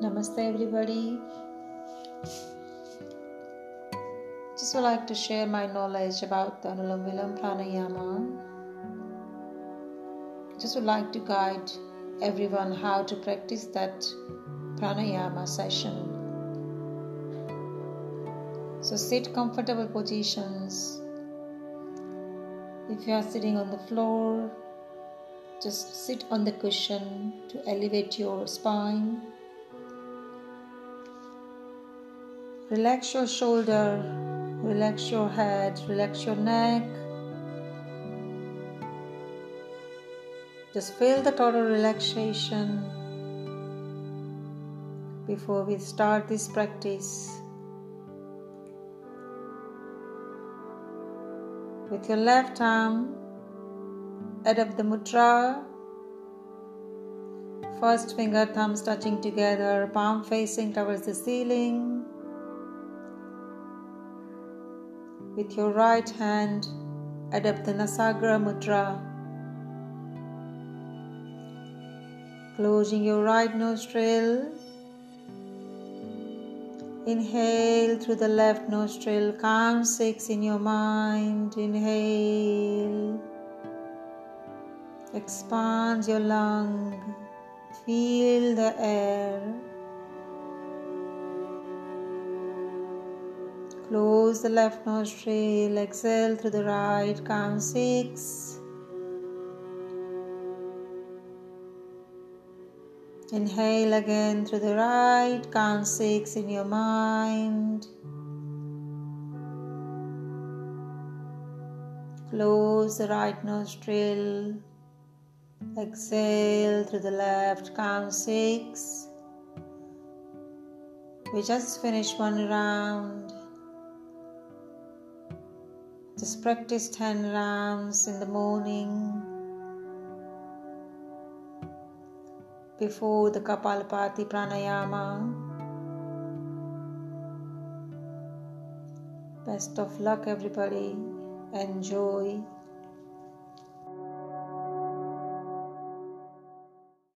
Namaste, everybody. Just would like to share my knowledge about the Anulom Vilom Pranayama. Just would like to guide everyone how to practice that pranayama session. So sit comfortable positions. If you are sitting on the floor, just sit on the cushion to elevate your spine. Relax your shoulder, relax your head, relax your neck. Just feel the total relaxation before we start this practice. With your left arm, adopt the mudra. First finger, thumbs touching together, palm facing towards the ceiling. With your right hand, adopt the Nasagra Mudra. Closing your right nostril. Inhale through the left nostril. Count six in your mind. Inhale. Expand your lung. Feel the air. Close the left nostril, exhale through the right, count six. Inhale again through the right, count six in your mind. Close the right nostril, exhale through the left, count six. We just finished one round. Just practice 10 rounds in the morning before the Kapalabhati Pranayama. Best of luck, everybody. Enjoy.